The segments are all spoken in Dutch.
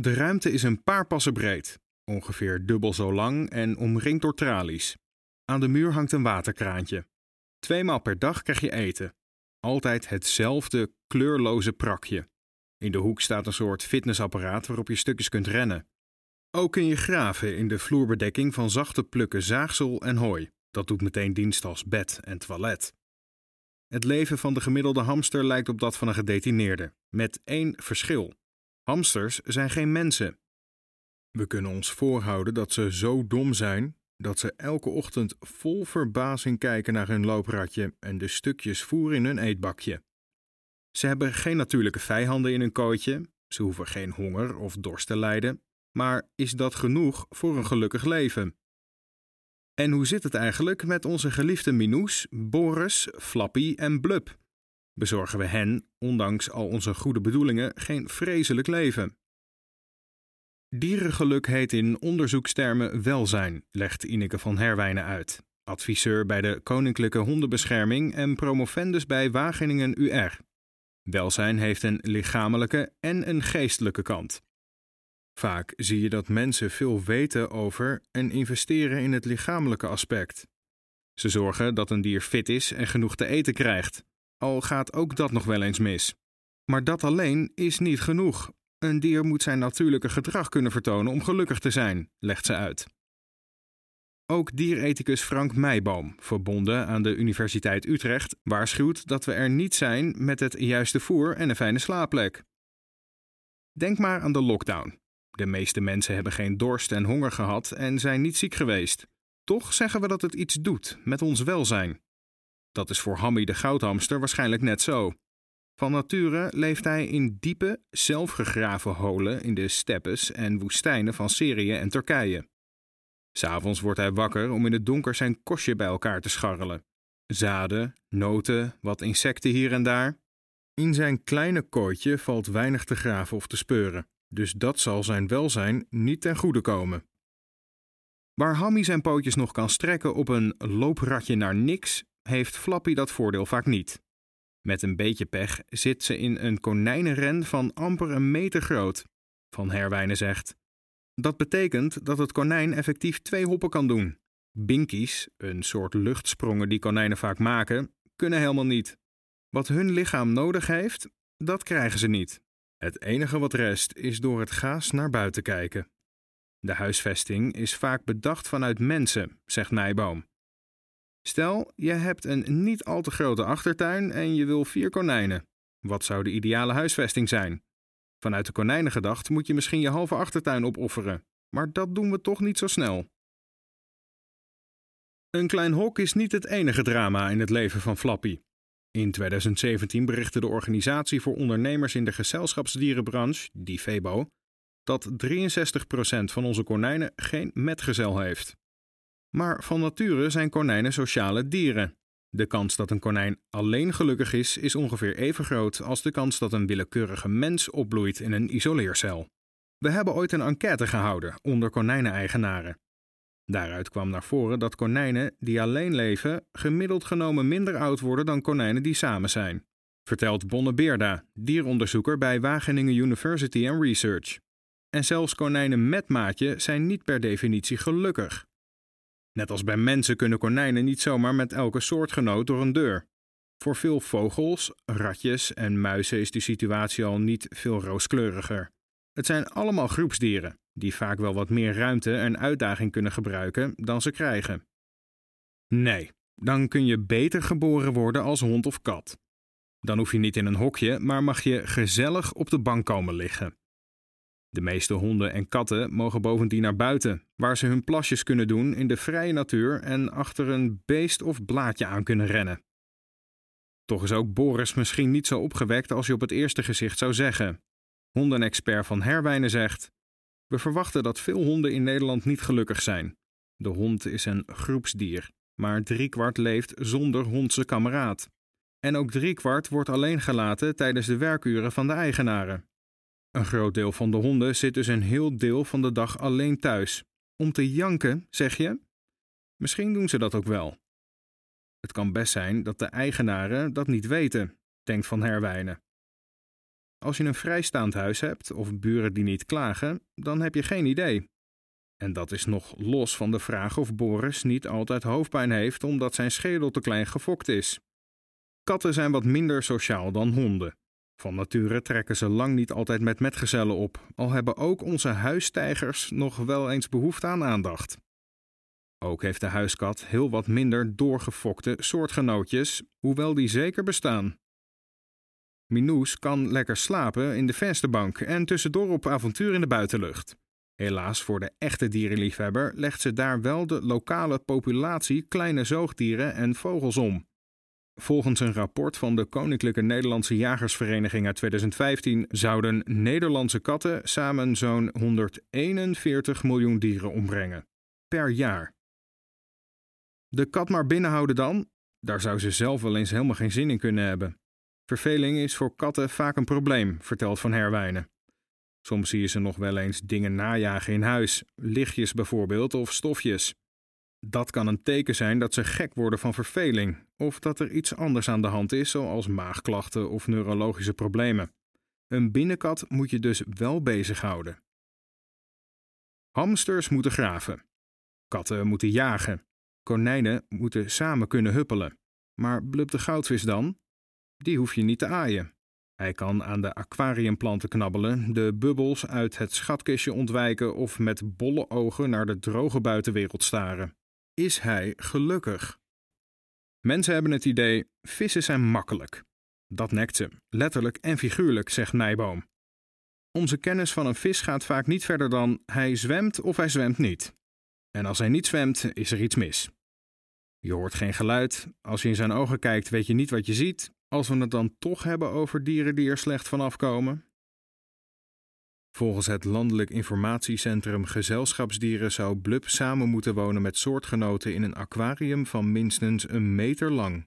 De ruimte is een paar passen breed, ongeveer dubbel zo lang en omringd door tralies. Aan de muur hangt een waterkraantje. Tweemaal per dag krijg je eten. Altijd hetzelfde kleurloze prakje. In de hoek staat een soort fitnessapparaat waarop je stukjes kunt rennen. Ook kun je graven in de vloerbedekking van zachte plukken zaagsel en hooi. Dat doet meteen dienst als bed en toilet. Het leven van de gemiddelde hamster lijkt op dat van een gedetineerde, met één verschil. Hamsters zijn geen mensen. We kunnen ons voorhouden dat ze zo dom zijn dat ze elke ochtend vol verbazing kijken naar hun loopratje en de stukjes voer in hun eetbakje. Ze hebben geen natuurlijke vijanden in hun kooitje, ze hoeven geen honger of dorst te lijden, maar is dat genoeg voor een gelukkig leven? En hoe zit het eigenlijk met onze geliefde Minoes, Boris, Flappy en Blub? Bezorgen we hen, ondanks al onze goede bedoelingen, geen vreselijk leven? Dierengeluk heet in onderzoekstermen welzijn, legt Ineke van Herwijnen uit. Adviseur bij de Koninklijke Hondenbescherming en promovendus bij Wageningen UR. Welzijn heeft een lichamelijke en een geestelijke kant. Vaak zie je dat mensen veel weten over en investeren in het lichamelijke aspect. Ze zorgen dat een dier fit is en genoeg te eten krijgt, al gaat ook dat nog wel eens mis. Maar dat alleen is niet genoeg. Een dier moet zijn natuurlijke gedrag kunnen vertonen om gelukkig te zijn, legt ze uit. Ook dierethicus Frank Meijboom, verbonden aan de Universiteit Utrecht, waarschuwt dat we er niet zijn met het juiste voer en een fijne slaapplek. Denk maar aan de lockdown. De meeste mensen hebben geen dorst en honger gehad en zijn niet ziek geweest. Toch zeggen we dat het iets doet met ons welzijn. Dat is voor Hammy de goudhamster waarschijnlijk net zo. Van nature leeft hij in diepe, zelfgegraven holen in de steppes en woestijnen van Syrië en Turkije. S'avonds wordt hij wakker om in het donker zijn kostje bij elkaar te scharrelen. Zaden, noten, wat insecten hier en daar. In zijn kleine kooitje valt weinig te graven of te speuren, dus dat zal zijn welzijn niet ten goede komen. Waar Hammy zijn pootjes nog kan strekken op een loopratje naar niks, heeft Flappy dat voordeel vaak niet. Met een beetje pech zit ze in een konijnenren van amper een meter groot. Van Herwijnen zegt: Dat betekent dat het konijn effectief twee hoppen kan doen. Binkies, een soort luchtsprongen die konijnen vaak maken, kunnen helemaal niet. Wat hun lichaam nodig heeft, dat krijgen ze niet. Het enige wat rest is door het gaas naar buiten kijken. De huisvesting is vaak bedacht vanuit mensen, zegt Nijboom. Stel, je hebt een niet al te grote achtertuin en je wil vier konijnen. Wat zou de ideale huisvesting zijn? Vanuit de konijnen gedacht moet je misschien je halve achtertuin opofferen, maar dat doen we toch niet zo snel. Een klein hok is niet het enige drama in het leven van Flappy. In 2017 berichtte de Organisatie voor Ondernemers in de Gezelschapsdierenbranche, die FEBO, dat 63% van onze konijnen geen metgezel heeft. Maar van nature zijn konijnen sociale dieren. De kans dat een konijn alleen gelukkig is, is ongeveer even groot als de kans dat een willekeurige mens opbloeit in een isoleercel. We hebben ooit een enquête gehouden onder konijneneigenaren. Daaruit kwam naar voren dat konijnen die alleen leven gemiddeld genomen minder oud worden dan konijnen die samen zijn, vertelt Bonne Beerda, dieronderzoeker bij Wageningen University and Research. En zelfs konijnen met maatje zijn niet per definitie gelukkig. Net als bij mensen kunnen konijnen niet zomaar met elke soortgenoot door een deur. Voor veel vogels, ratjes en muizen is die situatie al niet veel rooskleuriger. Het zijn allemaal groepsdieren, die vaak wel wat meer ruimte en uitdaging kunnen gebruiken dan ze krijgen. Nee, dan kun je beter geboren worden als hond of kat. Dan hoef je niet in een hokje, maar mag je gezellig op de bank komen liggen. De meeste honden en katten mogen bovendien naar buiten, waar ze hun plasjes kunnen doen in de vrije natuur en achter een beest of blaadje aan kunnen rennen. Toch is ook Boris misschien niet zo opgewekt als je op het eerste gezicht zou zeggen. Hondenexpert van Herwijnen zegt: We verwachten dat veel honden in Nederland niet gelukkig zijn. De hond is een groepsdier, maar driekwart leeft zonder hondse kameraad. En ook driekwart wordt alleen gelaten tijdens de werkuren van de eigenaren. Een groot deel van de honden zit dus een heel deel van de dag alleen thuis. Om te janken, zeg je? Misschien doen ze dat ook wel. Het kan best zijn dat de eigenaren dat niet weten, denkt Van Herwijnen. Als je een vrijstaand huis hebt of buren die niet klagen, dan heb je geen idee. En dat is nog los van de vraag of Boris niet altijd hoofdpijn heeft omdat zijn schedel te klein gefokt is. Katten zijn wat minder sociaal dan honden. Van nature trekken ze lang niet altijd met metgezellen op, al hebben ook onze huistijgers nog wel eens behoefte aan aandacht. Ook heeft de huiskat heel wat minder doorgefokte soortgenootjes, hoewel die zeker bestaan. Minoes kan lekker slapen in de vensterbank en tussendoor op avontuur in de buitenlucht. Helaas voor de echte dierenliefhebber legt ze daar wel de lokale populatie kleine zoogdieren en vogels om. Volgens een rapport van de Koninklijke Nederlandse Jagersvereniging uit 2015 zouden Nederlandse katten samen zo'n 141 miljoen dieren ombrengen. Per jaar. De kat maar binnenhouden dan? Daar zou ze zelf wel eens helemaal geen zin in kunnen hebben. Verveling is voor katten vaak een probleem, vertelt Van Herwijnen. Soms zie je ze nog wel eens dingen najagen in huis, lichtjes bijvoorbeeld of stofjes. Dat kan een teken zijn dat ze gek worden van verveling, of dat er iets anders aan de hand is, zoals maagklachten of neurologische problemen. Een binnenkat moet je dus wel bezighouden. Hamsters moeten graven. Katten moeten jagen. Konijnen moeten samen kunnen huppelen. Maar blub de goudvis dan? Die hoef je niet te aaien. Hij kan aan de aquariumplanten knabbelen, de bubbels uit het schatkistje ontwijken of met bolle ogen naar de droge buitenwereld staren. Is hij gelukkig? Mensen hebben het idee: vissen zijn makkelijk. Dat nekt ze, letterlijk en figuurlijk, zegt Nijboom. Onze kennis van een vis gaat vaak niet verder dan hij zwemt of hij zwemt niet. En als hij niet zwemt, is er iets mis. Je hoort geen geluid. Als je in zijn ogen kijkt, weet je niet wat je ziet. Als we het dan toch hebben over dieren die er slecht van afkomen. Volgens het Landelijk Informatiecentrum Gezelschapsdieren zou Blub samen moeten wonen met soortgenoten in een aquarium van minstens een meter lang.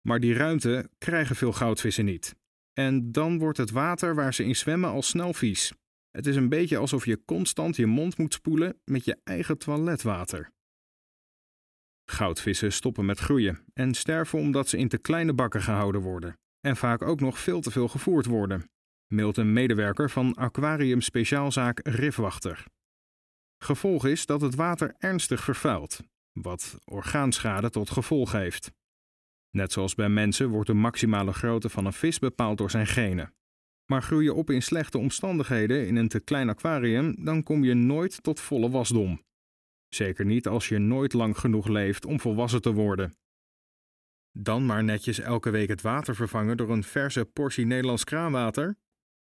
Maar die ruimte krijgen veel goudvissen niet. En dan wordt het water waar ze in zwemmen al snel vies. Het is een beetje alsof je constant je mond moet spoelen met je eigen toiletwater. Goudvissen stoppen met groeien en sterven omdat ze in te kleine bakken gehouden worden en vaak ook nog veel te veel gevoerd worden, mailt een medewerker van aquarium speciaalzaak Rifwachter. Gevolg is dat het water ernstig vervuilt, wat orgaanschade tot gevolg heeft. Net zoals bij mensen wordt de maximale grootte van een vis bepaald door zijn genen. Maar groei je op in slechte omstandigheden in een te klein aquarium, dan kom je nooit tot volle wasdom. Zeker niet als je nooit lang genoeg leeft om volwassen te worden. Dan maar netjes elke week het water vervangen door een verse portie Nederlands kraanwater?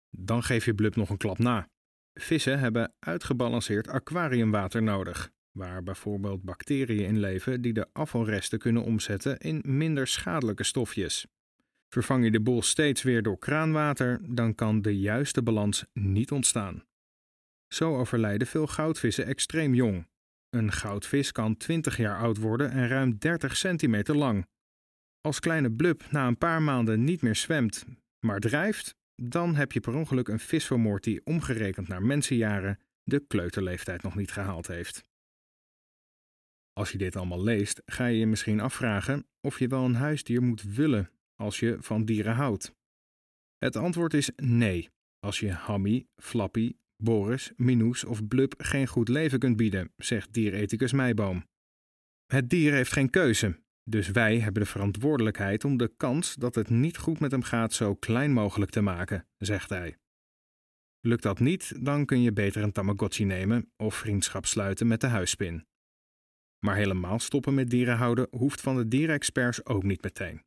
Dan geef je blub nog een klap na. Vissen hebben uitgebalanceerd aquariumwater nodig, waar bijvoorbeeld bacteriën in leven die de afvalresten kunnen omzetten in minder schadelijke stofjes. Vervang je de boel steeds weer door kraanwater, dan kan de juiste balans niet ontstaan. Zo overlijden veel goudvissen extreem jong, een goudvis kan 20 jaar oud worden en ruim 30 centimeter lang. Als kleine blub na een paar maanden niet meer zwemt, maar drijft, dan heb je per ongeluk een vis vermoord die omgerekend naar mensenjaren de kleuterleeftijd nog niet gehaald heeft. Als je dit allemaal leest, ga je je misschien afvragen of je wel een huisdier moet willen als je van dieren houdt. Het antwoord is nee, als je Hammy, Flappy, Boris, Minoes of Blub geen goed leven kunt bieden, zegt dierethicus Meijboom. Het dier heeft geen keuze, dus wij hebben de verantwoordelijkheid om de kans dat het niet goed met hem gaat zo klein mogelijk te maken, zegt hij. Lukt dat niet, dan kun je beter een Tamagotchi nemen of vriendschap sluiten met de huisspin. Maar helemaal stoppen met dieren houden hoeft van de dierexperts ook niet meteen.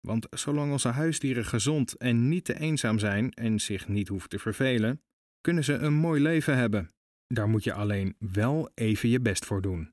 Want zolang onze huisdieren gezond en niet te eenzaam zijn en zich niet hoeven te vervelen, kunnen ze een mooi leven hebben. Daar moet je alleen wel even je best voor doen.